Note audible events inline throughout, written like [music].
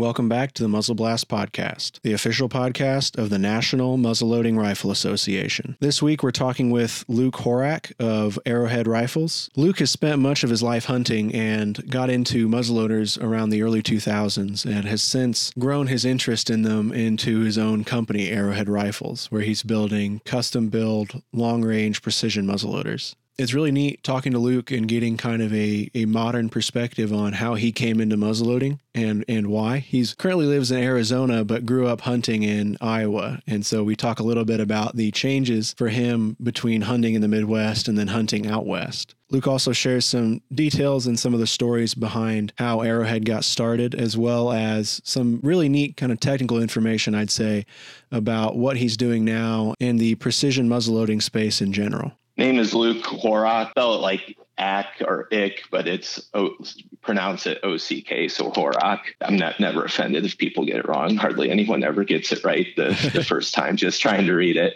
Welcome back to the Muzzle Blast Podcast, the official podcast of the National Muzzleloading Rifle Association. This week we're talking with Luke Horak of Arrowhead Rifles. Luke has spent much of his life hunting and got into muzzleloaders around the early 2000s and has since grown his interest in them into his own company, Arrowhead Rifles, where he's building custom build long range precision muzzleloaders it's really neat talking to Luke and getting kind of a, a modern perspective on how he came into muzzleloading and, and why. He's currently lives in Arizona, but grew up hunting in Iowa. And so we talk a little bit about the changes for him between hunting in the Midwest and then hunting out west. Luke also shares some details and some of the stories behind how Arrowhead got started, as well as some really neat kind of technical information, I'd say, about what he's doing now in the precision muzzleloading space in general name is Luke Horak. Spell it like Ack or Ick, but it's o- pronounce it O C K. So Horak. I'm not never offended if people get it wrong. Hardly anyone ever gets it right the, the [laughs] first time. Just trying to read it.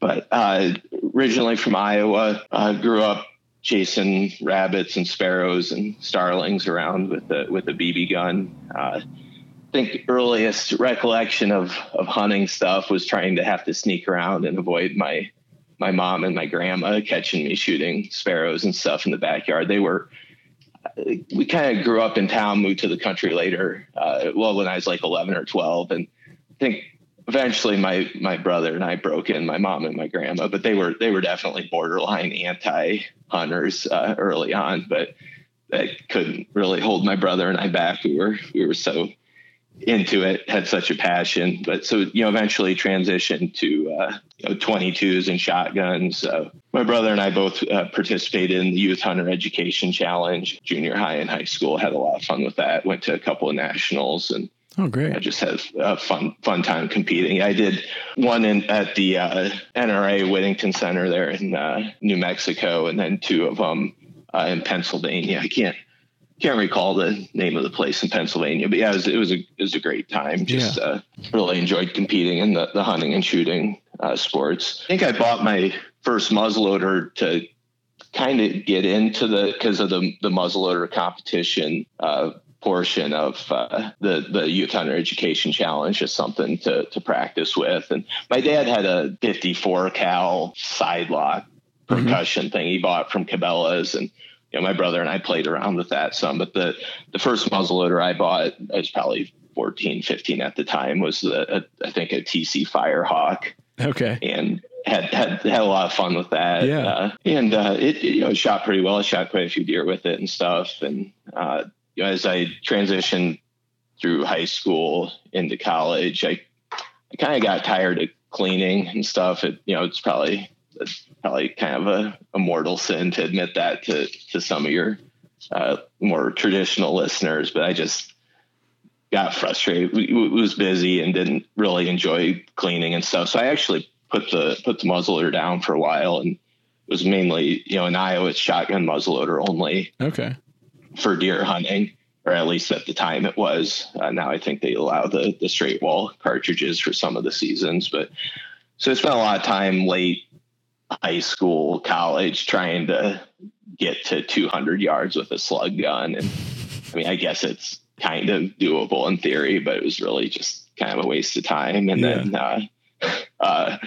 But uh, originally from Iowa, uh, grew up chasing rabbits and sparrows and starlings around with the with a BB gun. Uh, I think earliest recollection of of hunting stuff was trying to have to sneak around and avoid my my mom and my grandma catching me shooting sparrows and stuff in the backyard. They were, we kind of grew up in town, moved to the country later. Uh, well, when I was like 11 or 12, and I think eventually my my brother and I broke in, my mom and my grandma, but they were they were definitely borderline anti hunters uh, early on, but that couldn't really hold my brother and I back. We were we were so into it, had such a passion. But so, you know, eventually transitioned to uh, you know, 22s and shotguns. Uh, my brother and I both uh, participated in the Youth Hunter Education Challenge, junior high and high school. Had a lot of fun with that. Went to a couple of nationals and. Oh, great! I just had a fun, fun time competing. I did one in at the uh, NRA Whittington Center there in uh, New Mexico, and then two of them uh, in Pennsylvania. I can't can't recall the name of the place in Pennsylvania, but yeah, it was, it was a it was a great time. Just yeah. uh, really enjoyed competing in the, the hunting and shooting uh, sports. I think I bought my first muzzleloader to kind of get into the because of the the muzzleloader competition uh, portion of uh, the the youth hunter education challenge is something to to practice with. And my dad had a 54 cal side lock mm-hmm. percussion thing he bought from Cabela's and you know, my brother and I played around with that some, but the, the first muzzleloader I bought, I was probably 14, 15 at the time, was the, a, I think a TC Firehawk. Okay. And had, had, had a lot of fun with that. Yeah. Uh, and, uh, it, you know, shot pretty well. I shot quite a few deer with it and stuff. And, uh, you know, as I transitioned through high school into college, I, I kind of got tired of cleaning and stuff. It, you know, it's probably probably kind of a, a mortal sin to admit that to to some of your uh, more traditional listeners, but I just got frustrated. We, we, was busy and didn't really enjoy cleaning and stuff. So I actually put the put the muzzleloader down for a while, and it was mainly you know in Iowa it's shotgun muzzleloader only. Okay. For deer hunting, or at least at the time it was. Uh, now I think they allow the the straight wall cartridges for some of the seasons, but so I spent a lot of time late high school, college, trying to get to 200 yards with a slug gun. And I mean, I guess it's kind of doable in theory, but it was really just kind of a waste of time. And yeah. then, uh, uh,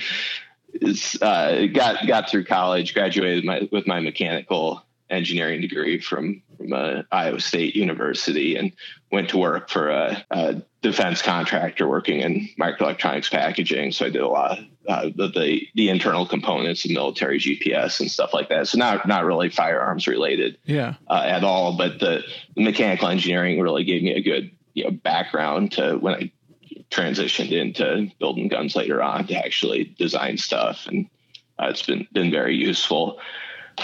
uh, got got through college, graduated my, with my mechanical engineering degree from from uh, Iowa State University, and went to work for a, a defense contractor working in microelectronics packaging. So I did a lot of uh, the, the, the internal components of military GPS and stuff like that. So not not really firearms related, yeah, uh, at all. But the, the, mechanical engineering really gave me a good you know background to when I transitioned into building guns later on to actually design stuff, and uh, it's been been very useful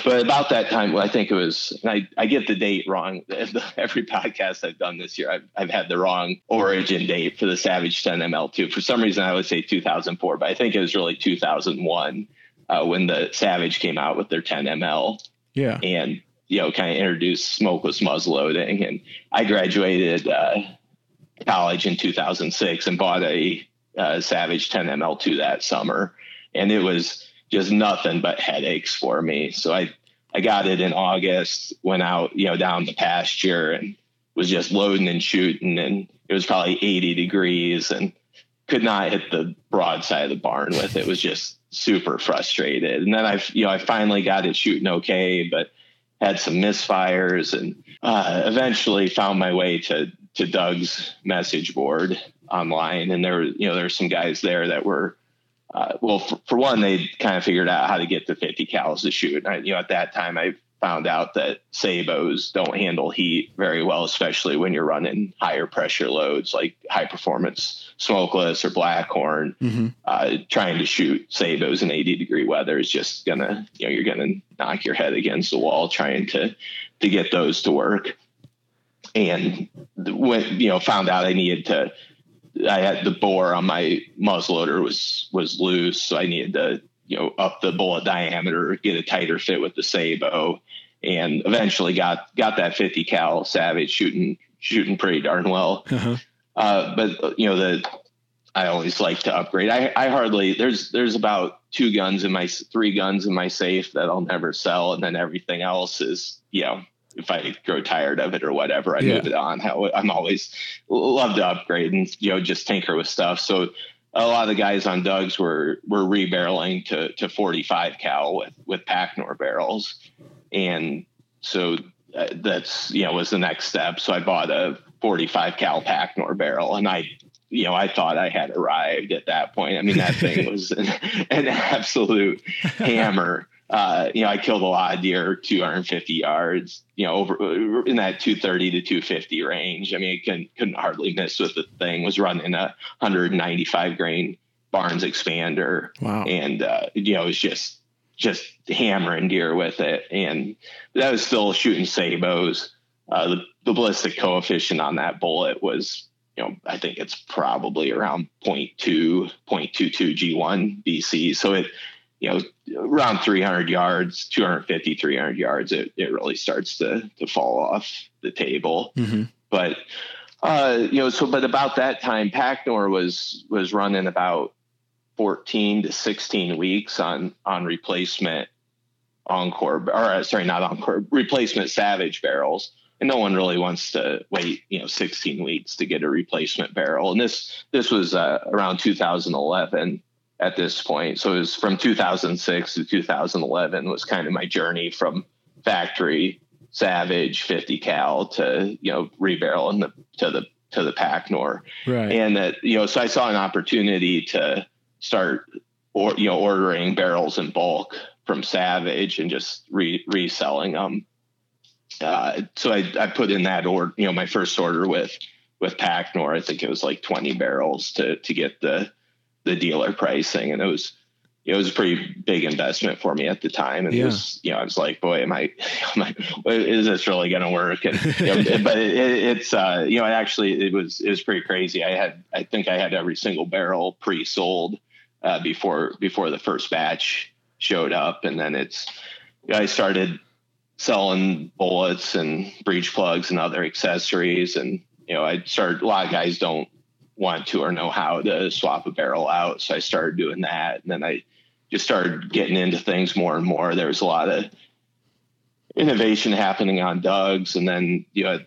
but about that time, I think it was, I, I get the date wrong. [laughs] Every podcast I've done this year, I've, I've had the wrong origin date for the Savage 10 ML2. For some reason, I would say 2004, but I think it was really 2001 uh, when the Savage came out with their 10 ML. Yeah. And, you know, kind of introduced smokeless muzzleloading. And I graduated uh, college in 2006 and bought a uh, Savage 10 ML2 that summer. And it was, just nothing but headaches for me. So I I got it in August, went out, you know, down the pasture and was just loading and shooting, and it was probably 80 degrees, and could not hit the broad side of the barn with it. Was just super frustrated. And then I, you know, I finally got it shooting okay, but had some misfires, and uh, eventually found my way to to Doug's message board online, and there you know, there were some guys there that were uh, well, for, for, one, they kind of figured out how to get the 50 cals to shoot. I, you know, at that time, I found out that sabots don't handle heat very well, especially when you're running higher pressure loads like high performance smokeless or blackhorn. Mm-hmm. Uh, trying to shoot sabots in 80 degree weather is just gonna, you know, you're gonna knock your head against the wall trying to to get those to work. And when you know, found out I needed to I had the bore on my muzzleloader was was loose, so I needed to you know up the bullet diameter, get a tighter fit with the Sabot, and eventually got got that 50 cal Savage shooting shooting pretty darn well. Uh-huh. Uh, but you know the I always like to upgrade. I, I hardly there's there's about two guns in my three guns in my safe that I'll never sell, and then everything else is you know if I grow tired of it or whatever, I yeah. move it on. I'm always love to upgrade and you know just tinker with stuff. So a lot of the guys on Doug's were were rebarreling to to 45 cal with with Pacnor barrels, and so uh, that's you know was the next step. So I bought a 45 cal Pacnor barrel, and I you know, I thought I had arrived at that point. I mean, that thing [laughs] was an, an absolute hammer uh, you know, I killed a lot of deer 250 yards, you know, over in that 230 to 250 range. I mean, I couldn't, couldn't hardly miss with the thing. Was running a 195 grain Barnes expander, wow. and uh, you know, it was just just hammering deer with it, and that was still shooting sabots. Uh, the, the ballistic coefficient on that bullet was you know, I think it's probably around 0.2, 0.22 G1 BC. So it, you know, around 300 yards, 250, 300 yards, it, it really starts to, to fall off the table. Mm-hmm. But, uh, you know, so, but about that time, Pacnor was, was running about 14 to 16 weeks on, on replacement Encore, or uh, sorry, not Encore, replacement Savage barrels. And no one really wants to wait, you know, 16 weeks to get a replacement barrel. And this, this was uh, around 2011 at this point. So it was from 2006 to 2011 was kind of my journey from factory Savage 50 cal to you know rebarrel and the to the to the Pacnor, right? And that you know, so I saw an opportunity to start or you know ordering barrels in bulk from Savage and just re- reselling them. Uh, so I, I put in that order, you know, my first order with with Pacnor. I think it was like 20 barrels to to get the the dealer pricing, and it was it was a pretty big investment for me at the time. And yeah. it was, you know, I was like, boy, am I, [laughs] am I is this really going to work? And, you know, [laughs] but it, it's, uh, you know, actually, it was, it was pretty crazy. I had, I think I had every single barrel pre-sold, uh, before, before the first batch showed up. And then it's, I started selling bullets and breech plugs and other accessories. And, you know, I started, a lot of guys don't want to or know how to swap a barrel out. So I started doing that. And then I just started getting into things more and more. There was a lot of innovation happening on Doug's. And then, you know,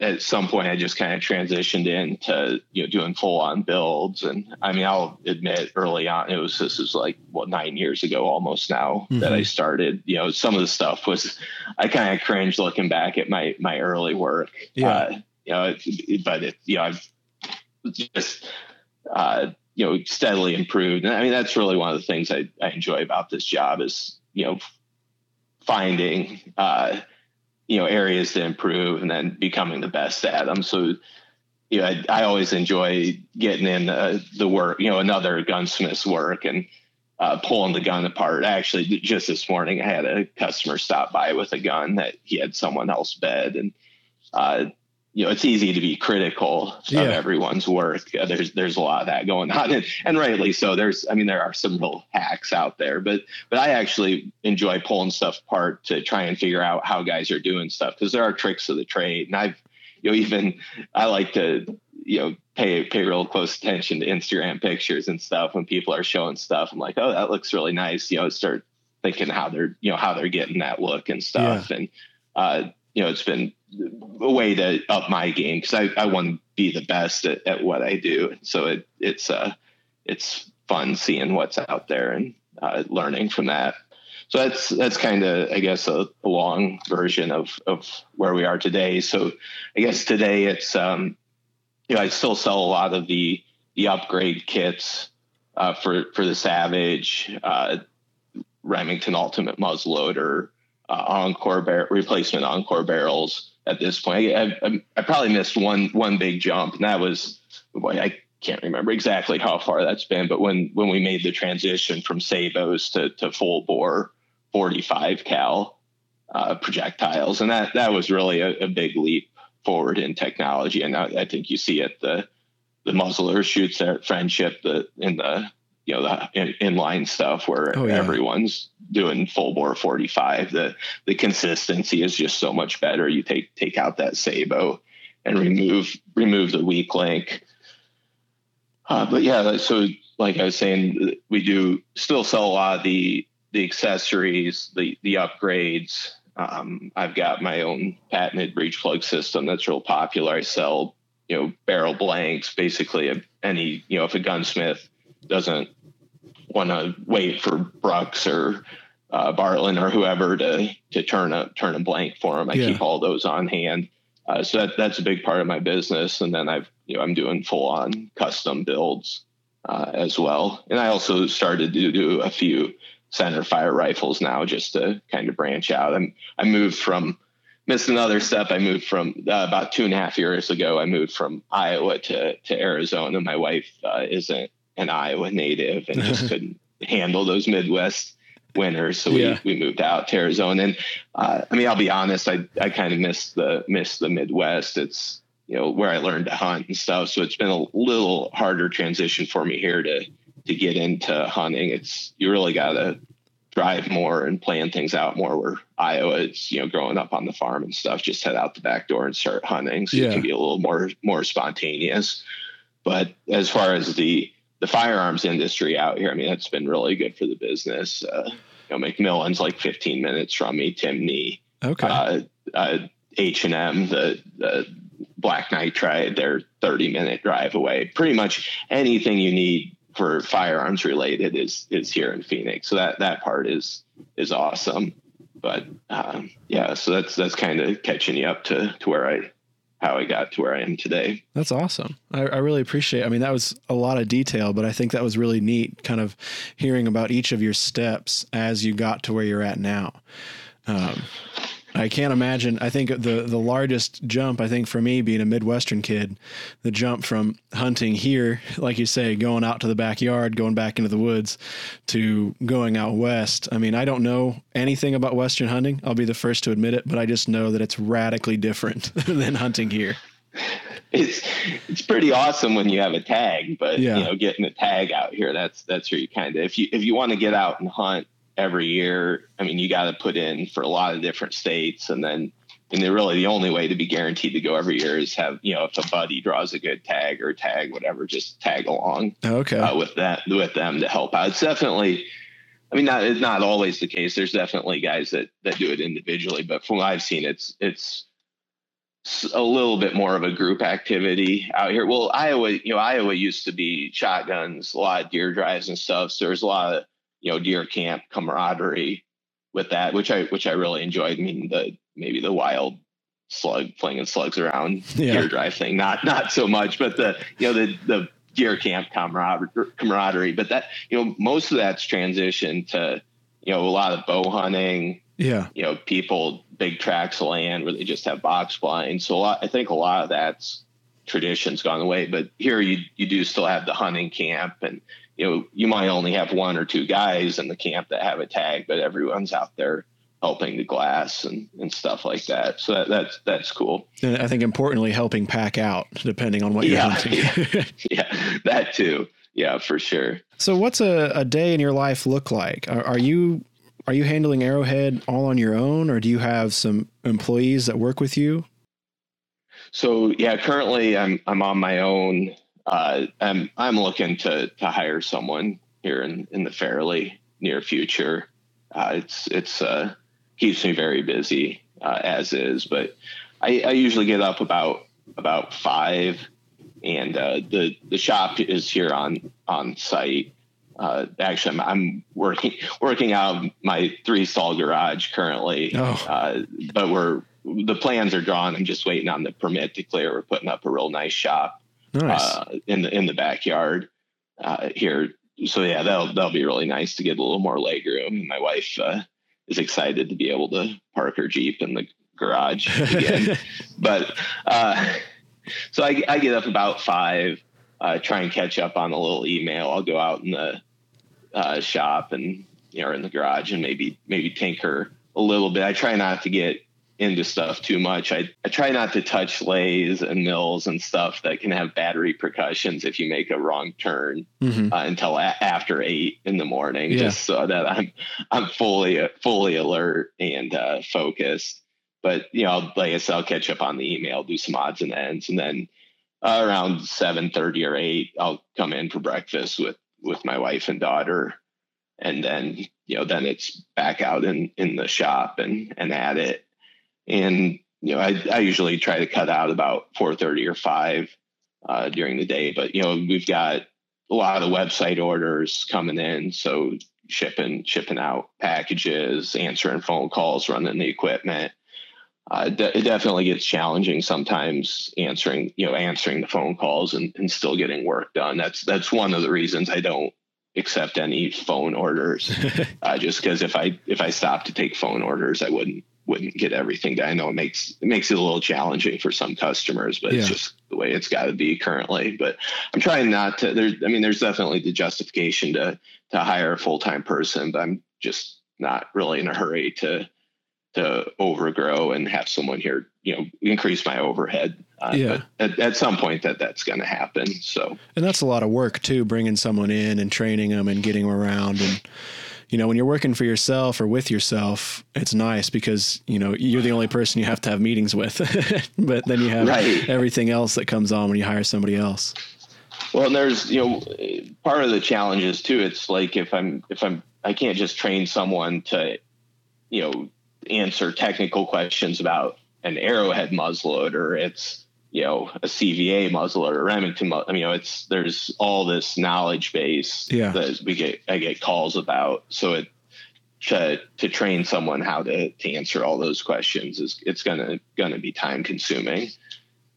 at some point I just kind of transitioned into, you know, doing full on builds. And I mean, I'll admit early on, it was, this is like, what, nine years ago almost now mm-hmm. that I started, you know, some of the stuff was, I kind of cringe looking back at my, my early work. Yeah. Uh, you know, but it, you know, I've just uh, you know steadily improved. And I mean that's really one of the things I, I enjoy about this job is you know finding uh, you know areas to improve and then becoming the best at them. So you know I, I always enjoy getting in uh, the work you know another gunsmith's work and. Uh, pulling the gun apart. Actually, just this morning, I had a customer stop by with a gun that he had someone else bed, and uh, you know, it's easy to be critical yeah. of everyone's work. There's there's a lot of that going on, and, and rightly so. There's, I mean, there are some real hacks out there, but but I actually enjoy pulling stuff apart to try and figure out how guys are doing stuff because there are tricks of the trade, and I've, you know, even [laughs] I like to, you know, pay pay real close attention to Instagram pictures and stuff when people are showing stuff. I'm like, oh, that looks really nice. You know, start thinking how they're, you know, how they're getting that look and stuff, yeah. and uh, you know, it's been a way to up my game because I, I want to be the best at, at what I do. So it, it's uh, it's fun seeing what's out there and uh, learning from that. So that's that's kind of I guess a, a, long version of of where we are today. So I guess today it's um, you know I still sell a lot of the the upgrade kits uh, for for the Savage, uh, Remington Ultimate Muzzleloader, uh, Encore bar- replacement Encore barrels. At this point, I, I, I, probably missed one one big jump, and that was boy, I can't remember exactly how far that's been, but when when we made the transition from sabots to to full bore 45 cal uh, projectiles, and that that was really a, a, big leap forward in technology. And I, I think you see it the the muzzler shoots at friendship the in the you know the inline stuff where oh, yeah. everyone's doing full bore 45 the the consistency is just so much better. You take take out that sabot and remove remove the weak link. Uh, but yeah so like i was saying we do still sell a lot of the the accessories the the upgrades. Um, i've got my own patented breech plug system that's real popular. I sell you know barrel blanks basically any you know if a gunsmith doesn't want to wait for Brux or uh, Bartlein or whoever to to turn a turn a blank for them. I yeah. keep all those on hand. Uh, so that that's a big part of my business. And then I've you know I'm doing full on custom builds uh, as well. And I also started to do a few center fire rifles now just to kind of branch out. I'm I moved from missed another step. I moved from uh, about two and a half years ago. I moved from Iowa to to Arizona. My wife uh, isn't an Iowa native and just [laughs] couldn't handle those Midwest winters. So we, yeah. we moved out to Arizona. And uh, I mean, I'll be honest, I, I kind of missed the, missed the Midwest. It's, you know, where I learned to hunt and stuff. So it's been a little harder transition for me here to, to get into hunting. It's, you really got to drive more and plan things out more where Iowa is, you know, growing up on the farm and stuff, just head out the back door and start hunting. So yeah. you can be a little more, more spontaneous. But as far as the, the firearms industry out here. I mean, that's been really good for the business. Uh, you know, McMillan's like 15 minutes from me. Timney, okay, uh, uh, H and M, the the Black Nitride, they're 30 minute drive away. Pretty much anything you need for firearms related is is here in Phoenix. So that that part is is awesome. But um, yeah, so that's that's kind of catching you up to to where I how I got to where I am today. That's awesome. I, I, really appreciate. I mean, that was a lot of detail, but I think that was really neat. Kind of hearing about each of your steps as you got to where you're at now. Um, I can't imagine. I think the the largest jump, I think for me being a Midwestern kid, the jump from hunting here, like you say, going out to the backyard, going back into the woods, to going out west. I mean, I don't know anything about Western hunting. I'll be the first to admit it, but I just know that it's radically different [laughs] than hunting here. It's it's pretty awesome when you have a tag, but yeah. you know, getting a tag out here, that's that's where you kind of if you if you want to get out and hunt every year. I mean, you got to put in for a lot of different states, and then and then really the only way to be guaranteed to go every year is have you know if a buddy draws a good tag or tag whatever, just tag along. Okay. Uh, with that with them to help out. It's definitely. I mean, not, it's not always the case. There's definitely guys that that do it individually, but from what I've seen, it's it's a little bit more of a group activity out here. Well, Iowa, you know, Iowa used to be shotguns, a lot of deer drives and stuff. So there's a lot of you know deer camp camaraderie with that, which I which I really enjoyed. I mean the maybe the wild slug flinging slugs around [laughs] yeah. deer drive thing, not not so much, but the you know the the deer camp camaraderie, camaraderie. But that you know most of that's transitioned to you know a lot of bow hunting. Yeah, you know people big tracts of land where they just have box blinds. So a lot, I think a lot of that's tradition's gone away. But here you you do still have the hunting camp and you know, you might only have one or two guys in the camp that have a tag, but everyone's out there helping the glass and, and stuff like that. So that, that's that's cool. And I think importantly, helping pack out depending on what you're hunting. yeah, [laughs] yeah, that too. Yeah, for sure. So what's a, a day in your life look like? Are, are you are you handling Arrowhead all on your own, or do you have some employees that work with you? So yeah, currently I'm I'm on my own uh, I'm I'm looking to to hire someone here in in the fairly near future. Uh, it's it's uh, keeps me very busy uh, as is, but I, I usually get up about about five, and uh, the the shop is here on on site. Uh, actually, I'm, I'm, working working out my three stall garage currently, oh. uh, but we're the plans are drawn. I'm just waiting on the permit to clear. We're putting up a real nice shop nice. Uh, in the in the backyard uh, here. So yeah, that'll that'll be really nice to get a little more leg room. My wife uh, is excited to be able to park her Jeep in the garage again. [laughs] but uh, so I, I, get up about five, uh, try and catch up on a little email. I'll go out in the uh, shop and you know in the garage and maybe maybe tinker a little bit. I try not to get into stuff too much. I, I try not to touch lathes and mills and stuff that can have bad repercussions if you make a wrong turn mm-hmm. uh, until a- after eight in the morning, yeah. just so that I'm I'm fully fully alert and uh, focused. But you know, like I said, I'll catch up on the email, do some odds and ends, and then uh, around seven thirty or eight, I'll come in for breakfast with with my wife and daughter, and then you know, then it's back out in in the shop and and at it and you know I, I usually try to cut out about 4.30 or 5 uh, during the day but you know we've got a lot of website orders coming in so shipping shipping out packages answering phone calls running the equipment. Uh, it definitely gets challenging sometimes answering you know answering the phone calls and, and still getting work done. That's that's one of the reasons i don't accept any phone orders. [laughs] Uh, just because if i if i stopped to take phone orders i wouldn't wouldn't get everything done. I know it makes it makes it a little challenging for some customers, but yeah. it's just the way it's got to be currently. But I'm trying not to. There's, I mean, there's definitely the justification to to hire a full time person, but I'm just not really in a hurry to to overgrow and have someone here, you know, increase my overhead. Uh, yeah. At, at, some point, that that's going to happen. So, and that's a lot of work too, bringing someone in and training them and getting them around and you know, when you're working for yourself or with yourself, it's nice because, you know, you're the only person you have to have meetings with. [laughs] but then you have right. everything else that comes on when you hire somebody else. Well, and there's, you know, part of the challenge is too, it's like if I'm, if I'm, I can't just train someone to, you know, answer technical questions about an arrowhead muzzleloader. It's, you know a CVA muzzle or a Remington. I mean, you know, it's there's all this knowledge base yeah. that we get I get calls about. So it to to train someone how to to answer all those questions is it's gonna gonna be time consuming.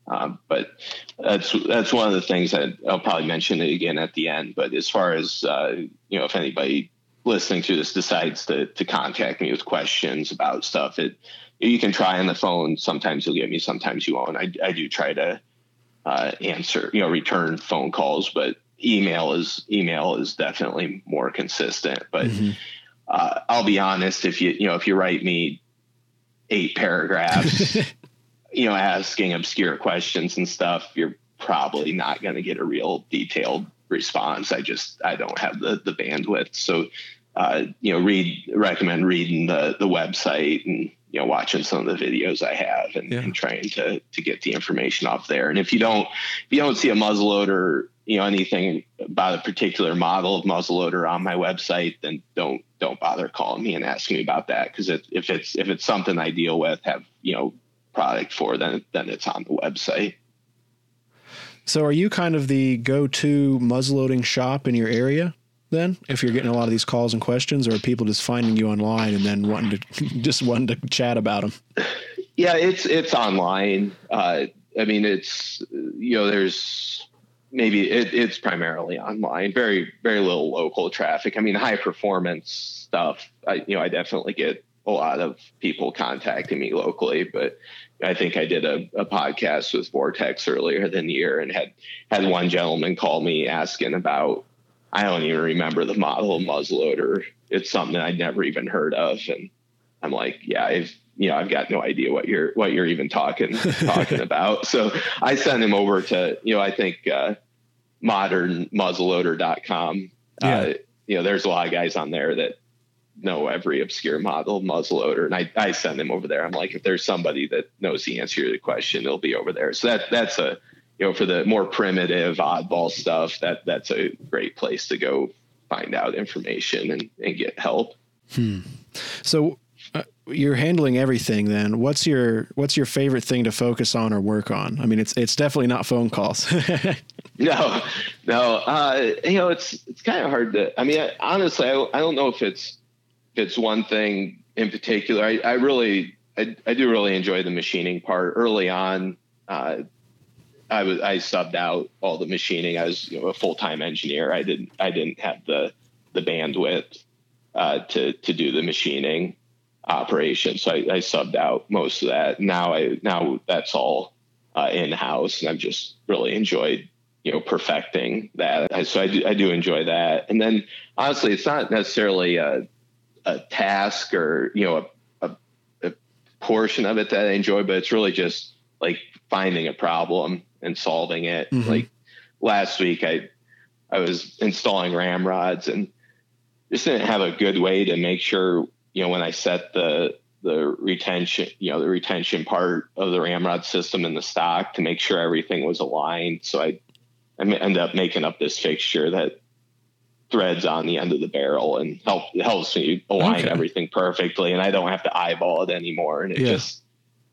Um, but that's that's one of the things that I'll probably mention it again at the end. But as far as uh, you know, if anybody listening to this decides to to contact me with questions about stuff, it you can try on the phone. Sometimes you'll get me, sometimes you won't. I, I do try to uh, answer, you know, return phone calls, but email is email is definitely more consistent. But mm-hmm. uh, I'll be honest, if you you know if you write me eight paragraphs, [laughs] you know, asking obscure questions and stuff, you're probably not going to get a real detailed response. I just I don't have the the bandwidth. So uh, you know, read recommend reading the the website and you know watching some of the videos I have and, yeah. and, trying to to get the information off there. And if you don't if you don't see a muzzleloader, you know anything about a particular model of muzzleloader on my website, then don't don't bother calling me and asking me about that because if it's if it's something I deal with, have you know product for, then then it's on the website. So, are you kind of the go-to muzzleloading shop in your area? Then if you're getting a lot of these calls and questions or people just finding you online and then wanting to [laughs] just wanting to chat about them yeah it's it's online. Uh, i mean it's you know there's maybe it, it's primarily online very very little local traffic. I mean high performance stuff i you know i definitely get a lot of people contacting me locally but I think I did a, a podcast with Vortex earlier in the year and had had one gentleman call me asking about I don't even remember the model of muzzleloader. It's something I'd never even heard of, and I'm like, yeah, I've you know I've got no idea what you're what you're even talking talking [laughs] about. So I sent him over to you know I think uh, modernmuzzleloader.com. Yeah. Uh, you know, there's a lot of guys on there that know every obscure model muzzleloader, and I I send them over there. I'm like, if there's somebody that knows the answer to the question, they'll be over there. So that that's a you know, for the more primitive oddball stuff, that that's a great place to go find out information and, and get help. Hmm. So, uh, you're handling everything then. What's your what's your favorite thing to focus on or work on? I mean it's it's definitely not phone calls. [laughs] No no uh, you know it's it's kind of hard to i mean I, honestly I, I don't know if it's if it's one thing in particular. I, I really I, I do really enjoy the machining part early on. Uh, I was I subbed out all the machining. I was you know, a full time engineer. I didn't I didn't have the the bandwidth uh, to to do the machining operation. So I, I, subbed out most of that. Now I now that's all uh, in house, and I've just really enjoyed you know perfecting that. So I do, I do enjoy that. And then honestly, it's not necessarily a a task or you know a, a, a portion of it that I enjoy, but it's really just like finding a problem and solving it. Mm-hmm. Like last week, I I was installing ramrods and just didn't have a good way to make sure you know when I set the the retention you know the retention part of the ramrod system in the stock to make sure everything was aligned. So I I end up making up this fixture that threads on the end of the barrel and help helps me align okay. everything perfectly and I don't have to eyeball it anymore and it yeah. just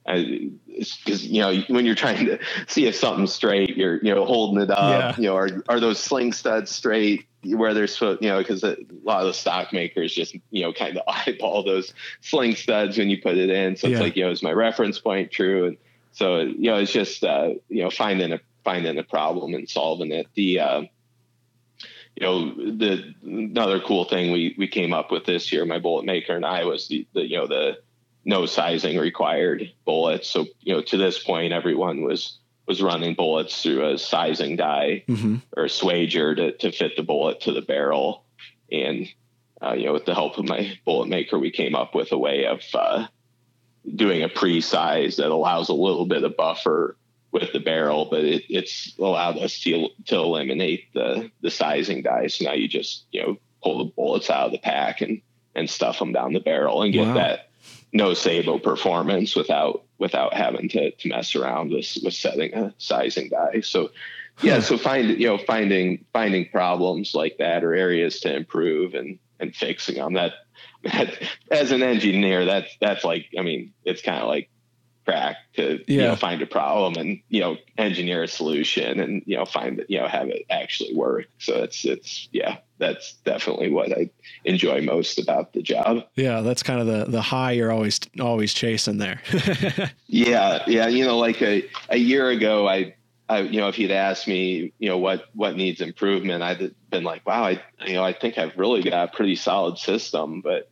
because you know when you're trying to see if something's straight, you're you know holding it up. Yeah. You know, are are those sling studs straight? Where they're supposed, you know, because a lot of the stock makers just you know kind of [laughs] eyeball those sling studs when you put it in. So yeah. it's like, you know, is my reference point true? And so you know, it's just uh, you know finding a finding a problem and solving it. The uh, you know the another cool thing we we came up with this year, my bullet maker and I was the, the you know the no sizing required bullets. So, you know, to this point, everyone was was running bullets through a sizing die mm-hmm. or a swager to, to fit the bullet to the barrel. And, uh, you know, with the help of my bullet maker, we came up with a way of uh, doing a pre-size that allows a little bit of buffer with the barrel, but it, it's allowed us to, to eliminate the, the sizing die. So now you just, you know, pull the bullets out of the pack and, and stuff them down the barrel and get wow. that no sabot performance without without having to, to mess around with with setting a sizing die. So yeah, hmm. so find you know finding finding problems like that or areas to improve and and fixing them. That, that [laughs] as an engineer, that's that's like I mean, it's kind of like crack to yeah. you know find a problem and you know engineer a solution and you know find that you know have it actually work. So it's it's yeah that's definitely what i enjoy most about the job. Yeah that's kind of the the high you're always always chasing there. [laughs] Yeah yeah you know like a, a year ago i I, you know, if you'd asked me, you know, what what needs improvement, I'd been like, wow, I, you know, I think I've really got a pretty solid system, but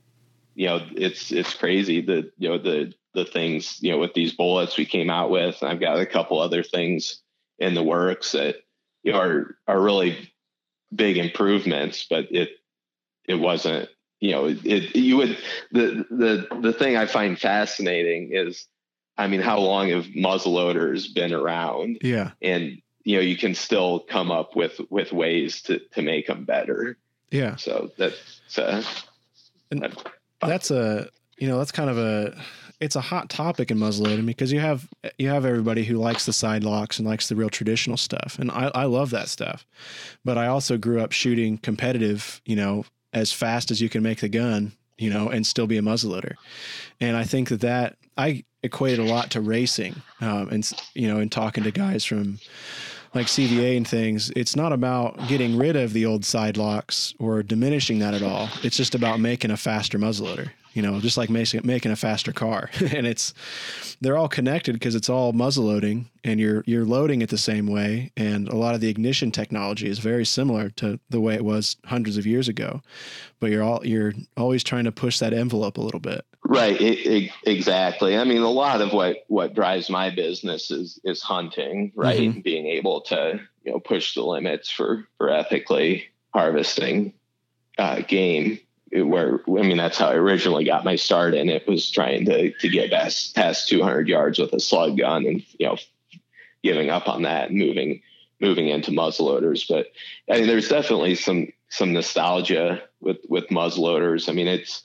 you know, it's it's crazy that you know the the things, you know, with these bullets we came out with. I've got a couple other things in the works that you know, are are really big improvements, but it it wasn't, you know, it you would the the the thing I find fascinating is I mean, how long have muzzleloaders been around? Yeah. And you know, you can still come up with with ways to to make them better. Yeah. So that's uh, and that's a you know that's kind of a it's a hot topic in muzzleloading because you have you have everybody who likes the side locks and likes the real traditional stuff, and I, I love that stuff. But I also grew up shooting competitive, you know, as fast as you can make the gun, you know, and still be a muzzleloader. And I think that that I equate a lot to racing, um, and you know, and talking to guys from like CVA and things, it's not about getting rid of the old side locks or diminishing that at all. It's just about making a faster muzzleloader you know, just like making making a faster car. [laughs] and it's they're all connected because it's all muzzle loading and you're you're loading it the same way and a lot of the ignition technology is very similar to the way it was hundreds of years ago. But you're all you're always trying to push that envelope a little bit. Right, it, it, exactly. I mean, a lot of what what drives my business is is hunting, right? Mm-hmm. Being able to, you know, push the limits for for ethically harvesting uh, game where I mean that's how I originally got my start in it was trying to to get past past 200 yards with a slug gun and you know giving up on that and moving moving into muzzleloaders. But I mean there's definitely some some nostalgia with with muzzleloaders. I mean it's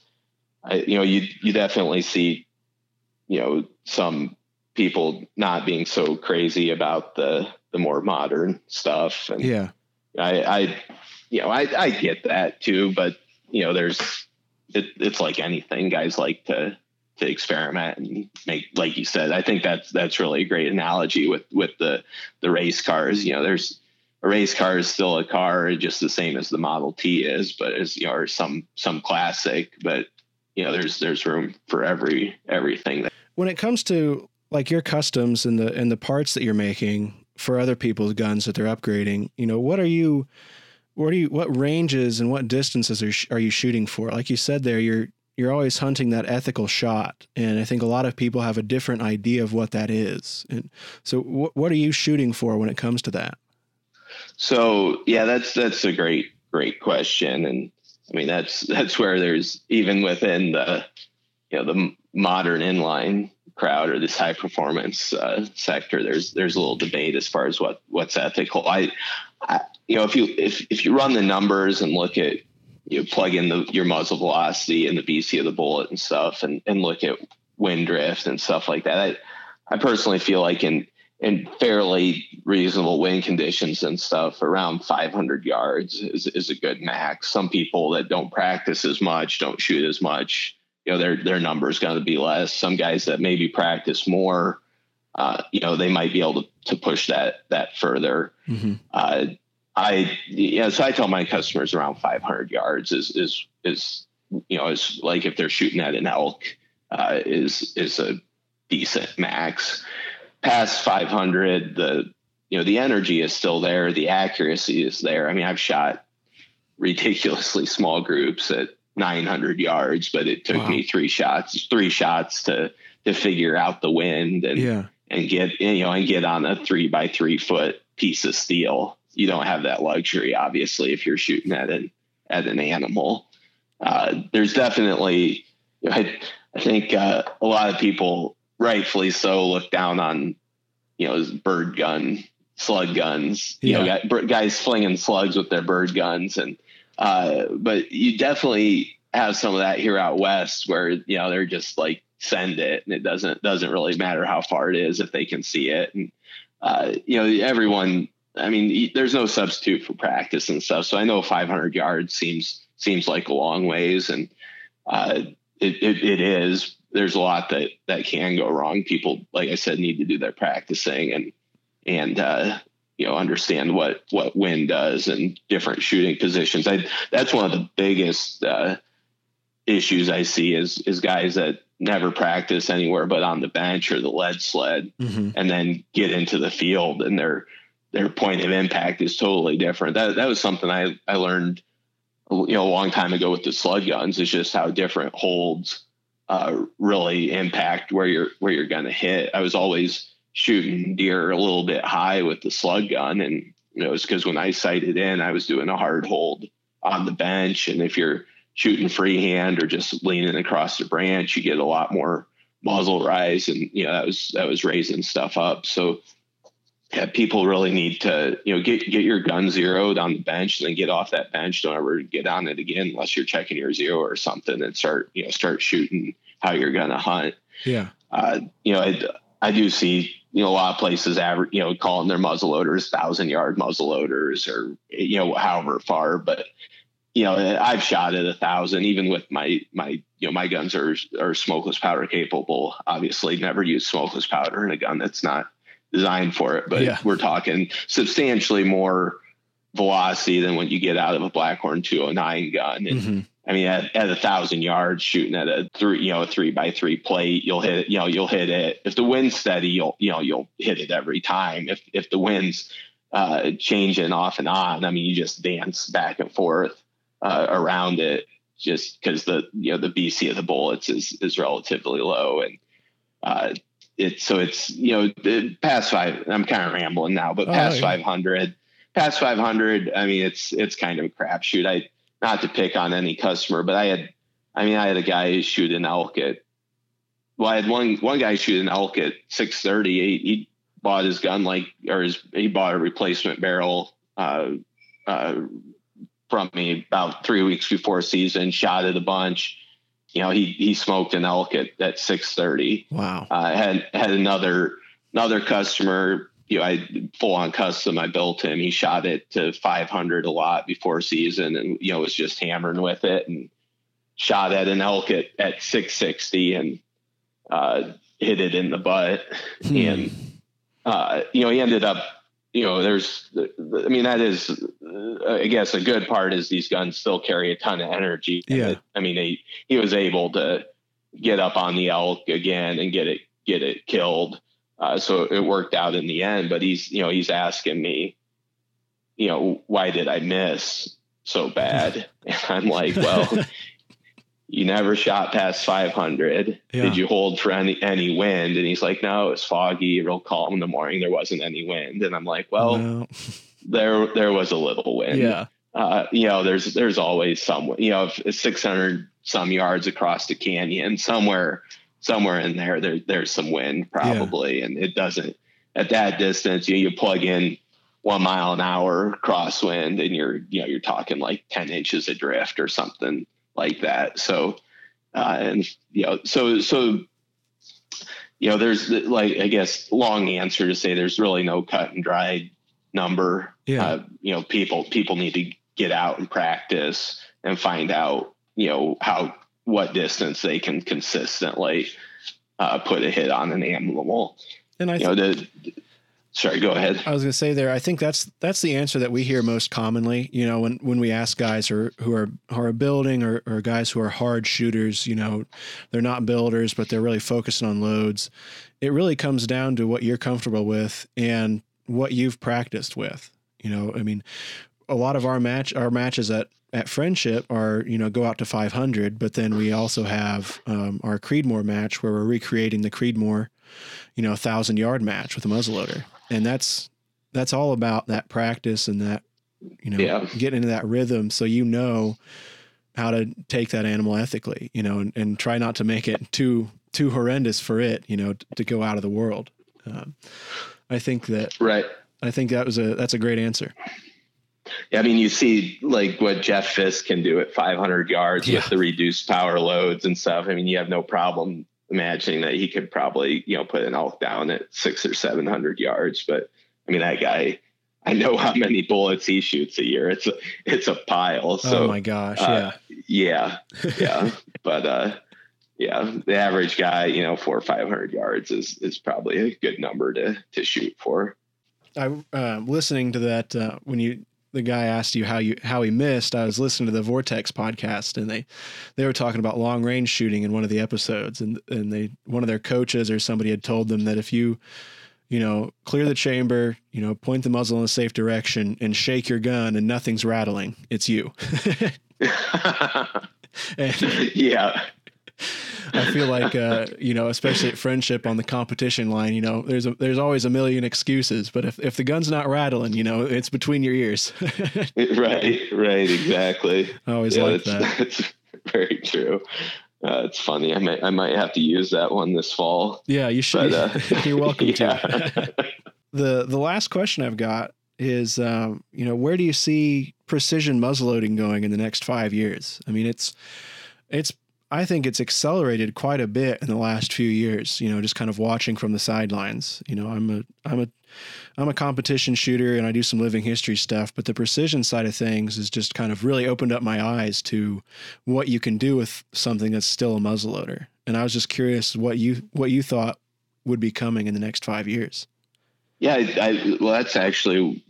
I, you know you you definitely see you know some people not being so crazy about the the more modern stuff and yeah I I you know I I get that too but you know, there's it, it's like anything. Guys like to to experiment and make like you said i think that's that's really a great analogy with with the the race cars you know there's a race car is still a car just the same as the model t is but as you know or some some classic but you know there's there's room for every everything when it comes to like your customs and the and the parts that you're making for other people's guns that they're upgrading you know what are you what are you what ranges and what distances are, are you shooting for? Like you said there you're you're always hunting that ethical shot and i think a lot of people have a different idea of what that is. And so wh- what are you shooting for when it comes to that? So yeah that's that's a great great question and i mean that's that's where there's even within the you know the modern inline crowd or this high performance uh, sector there's there's a little debate as far as what what's ethical I, I you know if you if if you run the numbers and look at you plug in the, your muzzle velocity and the BC of the bullet and stuff, and, and look at wind drift and stuff like that. I, I personally feel like in in fairly reasonable wind conditions and stuff, around 500 yards is, is a good max. Some people that don't practice as much, don't shoot as much, you know, their their number is going to be less. Some guys that maybe practice more, uh, you know, they might be able to, to push that that further. Mm-hmm. Uh, I yeah, so I tell my customers around 500 yards is is is you know is like if they're shooting at an elk uh, is is a decent max. Past 500, the you know the energy is still there, the accuracy is there. I mean, I've shot ridiculously small groups at 900 yards, but it took wow. me three shots, three shots to to figure out the wind and yeah. and get you know and get on a three by three foot piece of steel you don't have that luxury, obviously, if you're shooting at an at an animal. Uh, there's definitely, I, I think uh, a lot of people, rightfully so, look down on, you know, his bird gun, slug guns. You yeah. know, guys flinging slugs with their bird guns, and uh, but you definitely have some of that here out west, where you know they're just like send it, and it doesn't doesn't really matter how far it is if they can see it, and uh, you know everyone I mean, there's no substitute for practice and stuff. So I know 500 yards seems seems like a long ways, and uh, it, it, it is. There's a lot that that can go wrong. People, like I said, need to do their practicing and and uh, you know understand what what wind does and different shooting positions. I that's one of the biggest uh, issues I see is is guys that never practice anywhere but on the bench or the lead sled, mm-hmm. and then get into the field and they're their point of impact is totally different. That that was something I I learned you know a long time ago with the slug guns is just how different holds uh, really impact where you're where you're going to hit. I was always shooting deer a little bit high with the slug gun, and you know because when I sighted in, I was doing a hard hold on the bench, and if you're shooting freehand or just leaning across the branch, you get a lot more muzzle rise, and you know that was that was raising stuff up. So yeah, people really need to, you know, get get your gun zeroed on the bench and then get off that bench. Don't ever get on it again unless you're checking your zero or something and start, you know, start shooting how you're gonna hunt. Yeah. Uh, you know, I, I do see, you know, a lot of places average, you know, calling their muzzle loaders thousand yard muzzle loaders or you know, however far, but you know, I've shot at a thousand, even with my my you know my guns are are smokeless powder capable. Obviously, never use smokeless powder in a gun that's not designed for it, but yeah. we're talking substantially more velocity than what you get out of a Blackhorn 209 gun. And mm-hmm. I mean, at, at a thousand yards, shooting at a three, you know, a three by three plate, you'll hit it. You know, you'll hit it. If the wind's steady, you'll, you know, you'll hit it every time. If if the wind's uh, changing off and on, I mean, you just dance back and forth uh, around it, just because the you know the BC of the bullets is is relatively low, and uh, it's so it's you know past five. I'm kind of rambling now, but past oh, yeah. 500, past 500. I mean, it's it's kind of a crapshoot. I not to pick on any customer, but I had, I mean, I had a guy shoot an elk at. Well, I had one one guy shoot an elk at 630. He, bought his gun like, or his he bought a replacement barrel. Uh, uh, from me about three weeks before season, shot it a bunch you know, he he smoked an elk at, at six thirty. Wow. I uh, had had another another customer. You know, I full on custom. I built him. He shot it to five hundred a lot before season, and you know was just hammering with it and shot at an elk at at six sixty and uh, hit it in the butt, Hmm. and uh, you know he ended up. You know, there's, I mean, that is, uh, I guess, a good part is these guns still carry a ton of energy. Yeah. it- I mean, he he was able to get up on the elk again and get it get it killed. Uh, so it worked out in the end. But he's, you know, he's asking me, you know, why did I miss so bad? [laughs] And I'm like, well, [laughs] you never shot past 500. Yeah. Did you hold for any any wind? And he's like, no, it was foggy, real calm in the morning. There wasn't any wind. And I'm like, well, Well, [laughs] there there was a little wind. yeah, Uh, you know, there's there's always some, you know, 600 some yards across the canyon, somewhere somewhere in there, there there's some wind probably, and it doesn't at that distance. You you plug in one mile an hour crosswind, and you're you know you're talking like 10 inches of drift or something like that. So, uh, and you know, so so you know, there's like I guess long answer to say there's really no cut and dried number. Yeah, uh, you know people people need to get out and practice and find out you know how what distance they can consistently uh, put a hit on an animal. And I you know the sorry go ahead I was going to say there. I think that's that's the answer that we hear most commonly. You know, when when we ask guys who are who are, who are building or, or guys who are hard shooters, you know, they're not builders, but they're really focusing on loads. It really comes down to what you're comfortable with and what you've practiced with. You know, I mean, a lot of our match our matches at at friendship are you know go out to 500 but then we also have um, our creedmoor match where we're recreating the creedmoor you know thousand yard match with a muzzleloader and that's that's all about that practice and that you know Yeah. getting into that rhythm so you know how to take that animal ethically you know and, and try not to make it too too horrendous for it you know t- to go out of the world um, i think that right i think that was a that's a great answer yeah, i mean you see like what jeff fisk can do at 500 yards Yeah. with the reduced power loads and stuff i mean you have no problem imagining that he could probably you know put an elk down at six or seven hundred yards but i mean that guy i know how many bullets he shoots a year. It's a it's a pile so oh my gosh uh, yeah. yeah [laughs] yeah but uh yeah the average guy you know four or five hundred yards is is probably a good number to to shoot for. I uh, listening to that uh, when you the guy asked you how you how he missed. I was listening to the Vortex podcast and they they were talking about long range shooting in one of the episodes and and they one of their coaches or somebody had told them that if you you know clear the chamber, you know point the muzzle in a safe direction and shake your gun and nothing's rattling, it's you. [laughs] [laughs] and yeah I feel like uh, you know, especially at friendship on the competition line, you know, there's a, there's always a million excuses, but if if the gun's not rattling, you know, it's between your ears. [laughs] [laughs] right right exactly I always yeah, like that. that's very true uh, it's funny i might i might have to use that one this fall Yeah, you should. But, uh, [laughs] You're welcome to. yeah. the the last question I've got is, um, you know, where do you see precision muzzleloading going in the next five years? I mean, it's it's I think it's accelerated quite a bit in the last few years. You know, just kind of watching from the sidelines. You know, I'm a I'm a I'm a competition shooter and I do some living history stuff, but the precision side of things has just kind of really opened up my eyes to what you can do with something that's still a muzzleloader. And I was just curious what you what you thought would be coming in the next five years. Yeah, I, I, well, that's actually.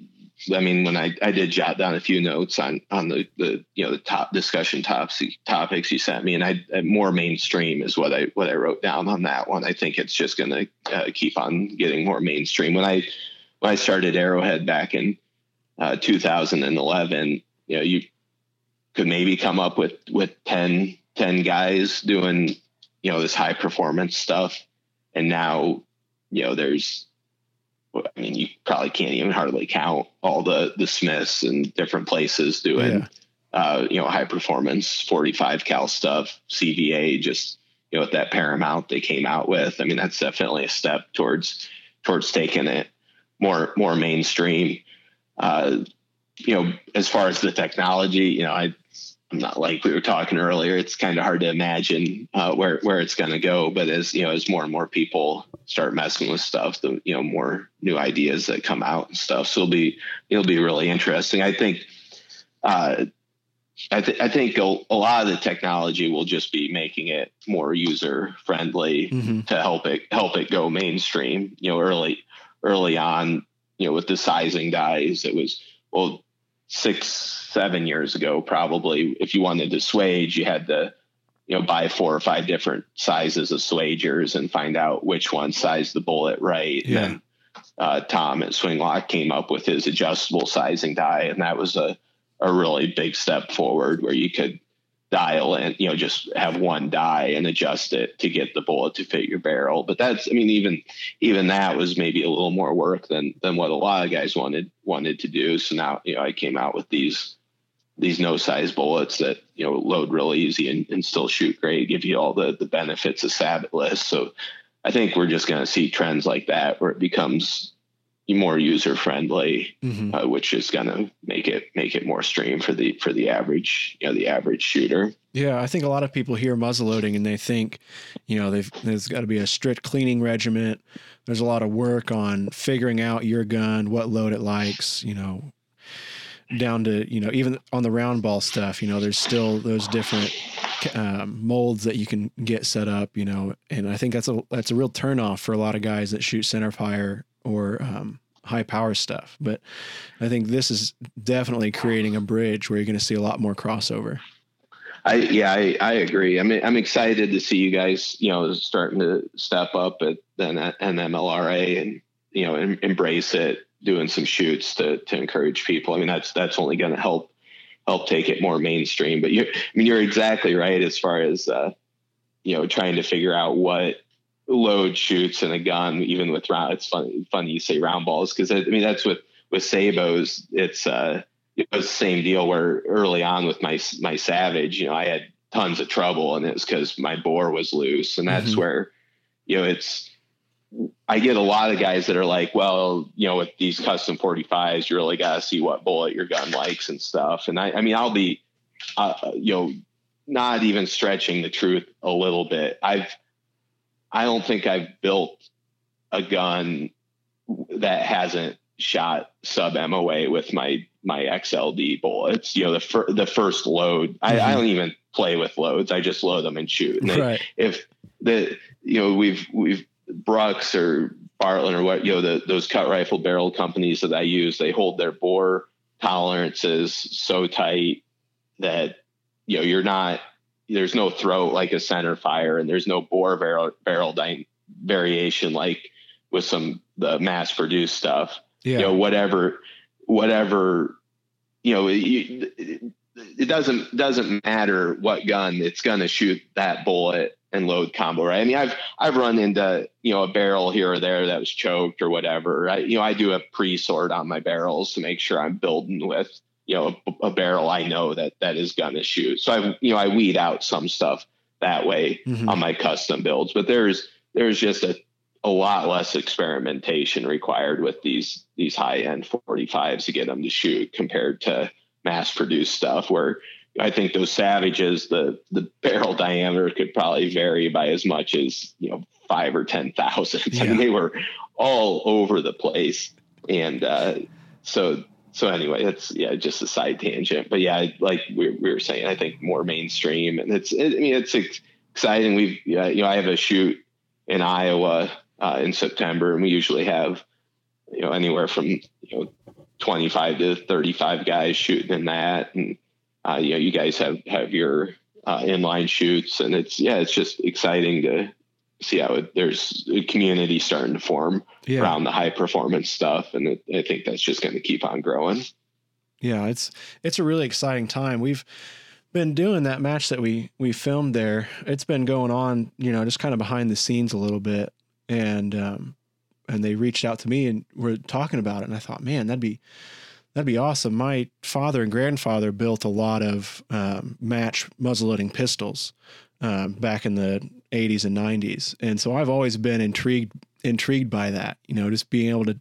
I mean, when I, I did jot down a few notes on on the, the you know the top discussion topics topics you sent me, and I more mainstream is what I what I wrote down on that one. I think it's just going to uh, keep on getting more mainstream. When I when I started Arrowhead back in uh, 2011, you know, you could maybe come up with with 10, 10 guys doing you know this high performance stuff, and now you know there's I mean, you probably can't even hardly count all the the Smiths and different places doing, Yeah. uh, you know, high performance 45 cal stuff. CVA just you know with that Paramount they came out with. I mean, that's definitely a step towards towards taking it more more mainstream. Uh, you know, as far as the technology, you know, I not like we were talking earlier. It's kind of hard to imagine uh, where where it's going to go. But as you know, as more and more people start messing with stuff, the you know more new ideas that come out and stuff. So it'll be it'll be really interesting. I think uh, I, th- I think a, a, lot of the technology will just be making it more user friendly mm-hmm. to help it help it go mainstream. You know, early early on, you know, with the sizing dies, it was well six seven years ago probably. If you wanted to swage, you had to you know buy four or five different sizes of swagers and find out which one sized the bullet right. Yeah. And uh, Tom at Swinglock came up with his adjustable sizing die, and that was a a really big step forward where you could dial and you know, just have one die and adjust it to get the bullet to fit your barrel. But that's, I mean, even even that was maybe a little more work than than what a lot of guys wanted wanted to do. So now, you know, I came out with these these no size bullets that you know load really easy and, and still shoot great, give you all the the benefits of sabotless. So I think we're just going to see trends like that where it becomes more user friendly, mm-hmm. uh, which is going to make it make it more stream for the for the average you know the average shooter. Yeah, I think a lot of people hear muzzleloading and they think, you know, there's got to be a strict cleaning regiment. There's a lot of work on figuring out your gun, what load it likes, you know, down to you know even on the round ball stuff. You know, there's still those different um, molds that you can get set up. You know, and I think that's a that's a real turnoff for a lot of guys that shoot center fire or um, high power stuff. But I think this is definitely creating a bridge where you're going to see a lot more crossover. I yeah, I, I agree. I mean, I'm excited to see you guys, you know, starting to step up at then an MLRA and you know em, embrace it, doing some shoots to to encourage people. I mean, that's that's only going to help help take it more mainstream. But you, I mean, you're exactly right as far as uh, you know trying to figure out what load shoots and a gun, even with round. It's funny, funny you say round balls because I mean that's what with sabots. It's uh, it was the same deal where early on with my my savage, you know, I had tons of trouble, and it was because my bore was loose, and that's mm-hmm. where you know it's. I get a lot of guys that are like, well, you know, with these custom 45s, you really got to see what bullet your gun likes and stuff. And I, I mean, I'll be, uh, you know, not even stretching the truth a little bit. I've, I don't think I've built a gun that hasn't shot sub MOA with my my XLD bullets. You know, the fir- the first load, mm-hmm. I, I, mm-hmm. don't even play with loads. I just load them and shoot. And right. if the you know we've we've Brux or Bartlein or what you know the, those cut rifle barrel companies that I use, they hold their bore tolerances so tight that you know you're not there's no throat like a center fire and there's no bore barrel barrel di- variation like with some the mass produced stuff. Yeah. you know whatever whatever you know it, it doesn't doesn't matter what gun it's going to shoot that bullet and load combo right? I mean i've i've run into you know a barrel here or there that was choked or whatever I, you know i do a pre-sort on my barrels to make sure i'm building with you know a, a, barrel I know that that is gonna shoot. So I you know I weed out some stuff that way mm-hmm. on my custom builds, but there's there's just a a lot less experimentation required with these these high end 45s to get them to shoot compared to mass produced stuff where I think those savages the the barrel diameter could probably vary by as much as you know five or ten thousand. Yeah. [laughs] I mean they were all over the place, and uh, so so anyway, that's yeah, just a side tangent. But yeah, like we, we were saying, I think more mainstream, and it's it, I mean it's exciting. We've you know I have a shoot in Iowa uh, in September, and we usually have you know anywhere from you know 25 to 35 guys shooting in that, and uh, you know you guys have have your uh, inline shoots, and it's yeah, it's just exciting to see how it, there's a community starting to form yeah. around the high performance stuff, and it, I think that's just going to keep on growing. Yeah, it's it's a really exciting time. We've been doing that match that we we filmed there. It's been going on, you know, just kind of behind the scenes a little bit, and um, and they reached out to me and we're talking about it, and I thought, man, that'd be that'd be awesome. My father and grandfather built a lot of um, match muzzleloading pistols uh, back in the 80s and 90s. And so I've always been intrigued intrigued by that, you know, just being able to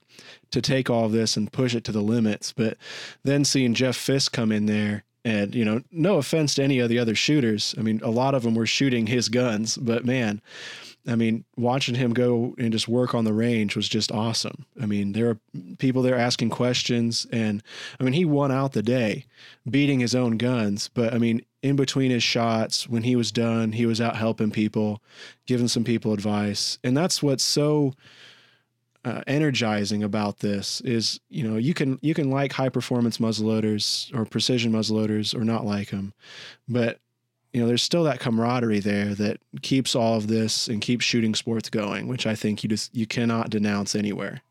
to take all of this and push it to the limits. But then seeing Jeff Fisk come in there and, you know, no offense to any of the other shooters. I mean, a lot of them were shooting his guns, but man, I mean, watching him go and just work on the range was just awesome. I mean, there are people there asking questions, and I mean, he won out the day, beating his own guns. But I mean, in between his shots, when he was done, he was out helping people, giving some people advice, and that's what's so uh, energizing about this is you know you can you can like high performance muzzleloaders or precision muzzleloaders or not like them, but you know, there's still that camaraderie there that keeps all of this and keeps shooting sports going, which I think you just you cannot denounce anywhere.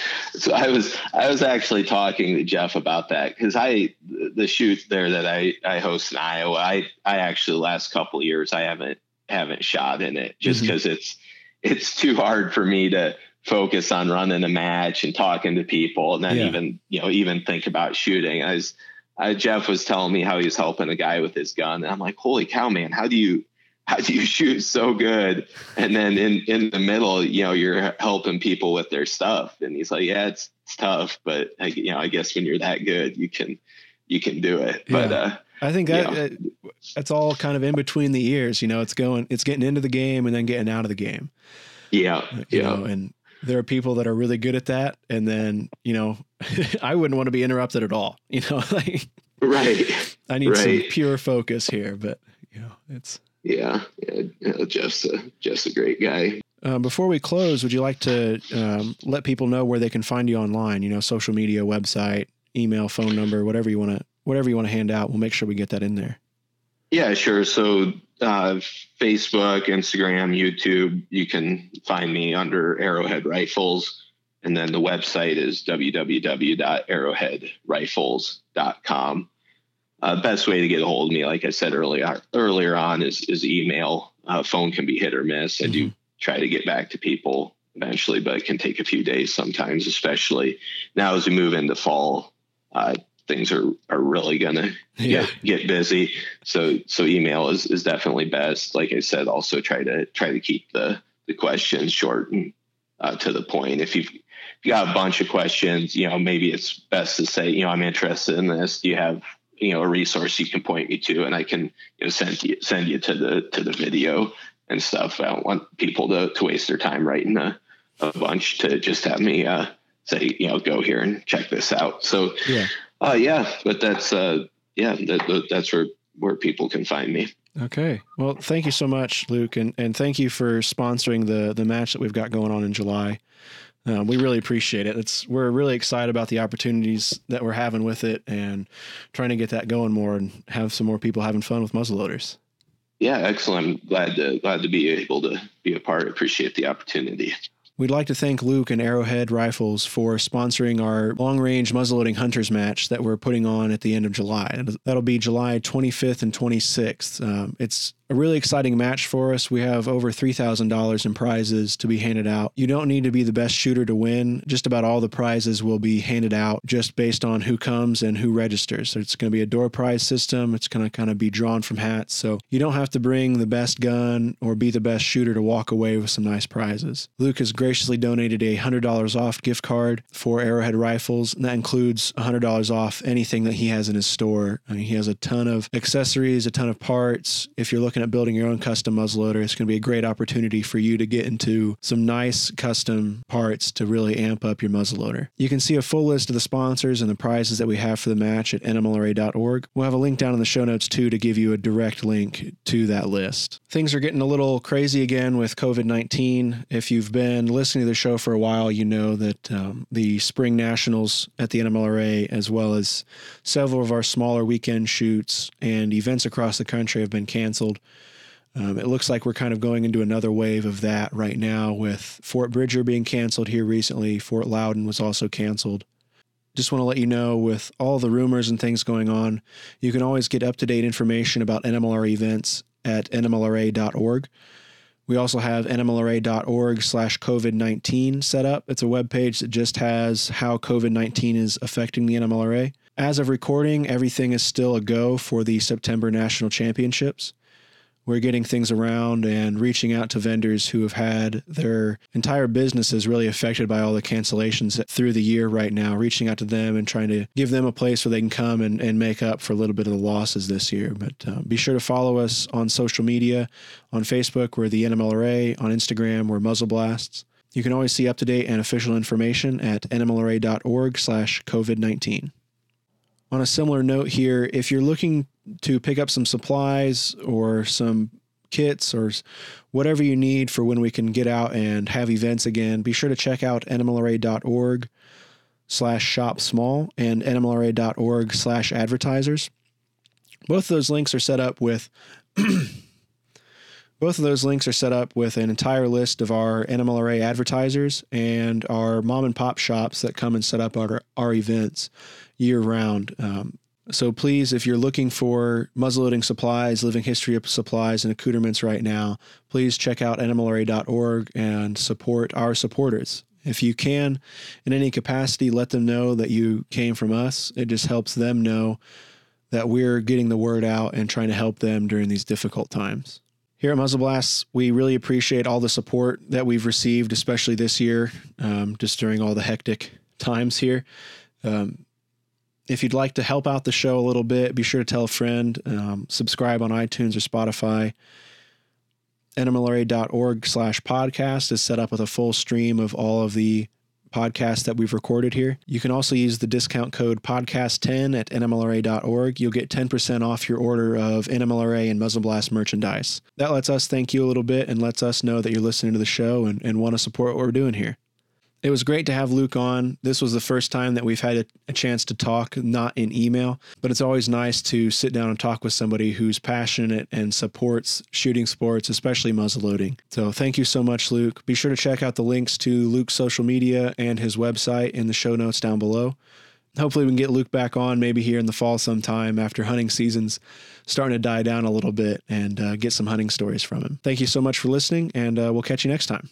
[laughs] So I was I was actually talking to Jeff about that because I the shoot there that I I host in Iowa I I actually last couple years I haven't haven't shot in it just because mm-hmm. it's it's too hard for me to focus on running a match and talking to people and then yeah. even you know even think about shooting. I was uh, Jeff was telling me how he was helping a guy with his gun, and I'm like, holy cow, man, how do you [laughs] how do you shoot so good? And then in in the middle, you know, you're helping people with their stuff, and he's like, yeah, it's, it's tough, but I, you know, I guess when you're that good, you can you can do it. Yeah. But uh, I think that, that, that's all kind of in between the ears. You know, it's going, it's getting into the game and then getting out of the game. Yeah, you yeah. Know, and there are people that are really good at that and then you know [laughs] i wouldn't want to be interrupted at all [laughs] you know like right i need right. some pure focus here but you know it's yeah, yeah jeff's a jeff's a great guy uh, before we close would you like to um, let people know where they can find you online you know social media website email phone number whatever you want to whatever you want to hand out we'll make sure we get that in there yeah sure so uh, Facebook, Instagram, YouTube. You can find me under Arrowhead Rifles. And then the website is www.arrowheadrifles.com. Uh, best way to get a hold of me, like I said earlier, earlier on, is, is email. Uh, phone can be hit or miss. Mm-hmm. I do mm-hmm. try to get back to people eventually, but it can take a few days sometimes, especially now as we move into fall. Uh, things are are really gonna [laughs] yeah. get, get busy. So so email is is definitely best. Like I said, also try to try to keep the the questions short and uh, to the point. If you've you got a bunch of questions, you know, maybe it's best to say, you know, I'm interested in this. Do you have, you know, a resource you can point me to, and I can, you know, send you send you to the to the video and stuff. I don't want people to to waste their time writing a, a bunch to just have me uh, say, you know, go here and check this out. So yeah. Uh, yeah, but that's uh, yeah, that, that's where where people can find me. Okay. Well, thank you so much, Luke, and, and thank you for sponsoring the the match that we've got going on in July. Um, we really appreciate it. It's we're really excited about the opportunities that we're having with it, and trying to get that going more and have some more people having fun with muzzleloaders. Yeah, excellent. I'm glad to glad to be able to be a part. Appreciate the opportunity. We'd like to thank Luke and Arrowhead Rifles for sponsoring our long range muzzleloading hunters match that we're putting on at the end of July. That'll be July 25th and 26th. Um, it's a really exciting match for us. We have over $3,000 in prizes to be handed out. You don't need to be the best shooter to win. Just about all the prizes will be handed out just based on who comes and who registers. So it's going to be a door prize system. It's going to kind of be drawn from hats. So you don't have to bring the best gun or be the best shooter to walk away with some nice prizes. Luke has graciously donated a $100 off gift card for Arrowhead Rifles, and that includes $100 off anything that he has in his store. I mean, he has a ton of accessories, a ton of parts. If you're looking looking at building your own custom muzzleloader, it's going to be a great opportunity for you to get into some nice custom parts to really amp up your muzzleloader. You can see a full list of the sponsors and the prizes that we have for the match at nmlra.org. We'll have a link down in the show notes too to give you a direct link to that list. Things are getting a little crazy again with COVID 19. If you've been listening to the show for a while, you know that um, the spring nationals at the NMLRA, as well as several of our smaller weekend shoots and events across the country, have been canceled. Um, it looks like we're kind of going into another wave of that right now with Fort Bridger being canceled here recently. Fort Loudon was also canceled. Just want to let you know with all the rumors and things going on, you can always get up to date information about NMLR events at nmlra.org. We also have nmlra.org slash COVID 19 set up. It's a web page that just has how COVID 19 is affecting the NMLRA. As of recording, everything is still a go for the September National Championships. We're getting things around and reaching out to vendors who have had their entire businesses really affected by all the cancellations through the year right now, reaching out to them and trying to give them a place where they can come and, and make up for a little bit of the losses this year. But uh, be sure to follow us on social media. On Facebook, we're the NMLRA. On Instagram, we're Muzzle Blasts. You can always see up to date and official information at nmlra.org slash COVID 19. On a similar note here, if you're looking to pick up some supplies or some kits or whatever you need for when we can get out and have events again, be sure to check out nmlra.org slash shop small and nmlra.org slash advertisers. Both those links are set up with [clears throat] both of those links are set up with an entire list of our NMLRA advertisers and our mom and pop shops that come and set up our, our events year round. Um, so please, if you're looking for muzzleloading supplies, living history supplies, and accoutrements right now, please check out nmlra.org and support our supporters. If you can, in any capacity, let them know that you came from us. It just helps them know that we're getting the word out and trying to help them during these difficult times. Here at Muzzle Blasts, we really appreciate all the support that we've received, especially this year, um, just during all the hectic times here. Um, if you'd like to help out the show a little bit, be sure to tell a friend, um, subscribe on iTunes or Spotify. NMLRA.org slash podcast is set up with a full stream of all of the podcasts that we've recorded here. You can also use the discount code podcast10 at nmlra.org. You'll get 10% off your order of NMLRA and Muzzle Blast merchandise. That lets us thank you a little bit and lets us know that you're listening to the show and, and want to support what we're doing here it was great to have Luke on. This was the first time that we've had a, a, chance to talk, not in email, but it's always nice to sit down and talk with somebody who's passionate and supports shooting sports, especially muzzleloading. So thank you so much, Luke. Be sure to check out the links to Luke's social media and his website in the show notes down below. Hopefully, we can get Luke back on maybe here in the fall sometime after hunting season's starting to die down a little bit and uh, get some hunting stories from him. Thank you so much for listening, and uh, we'll catch you next time.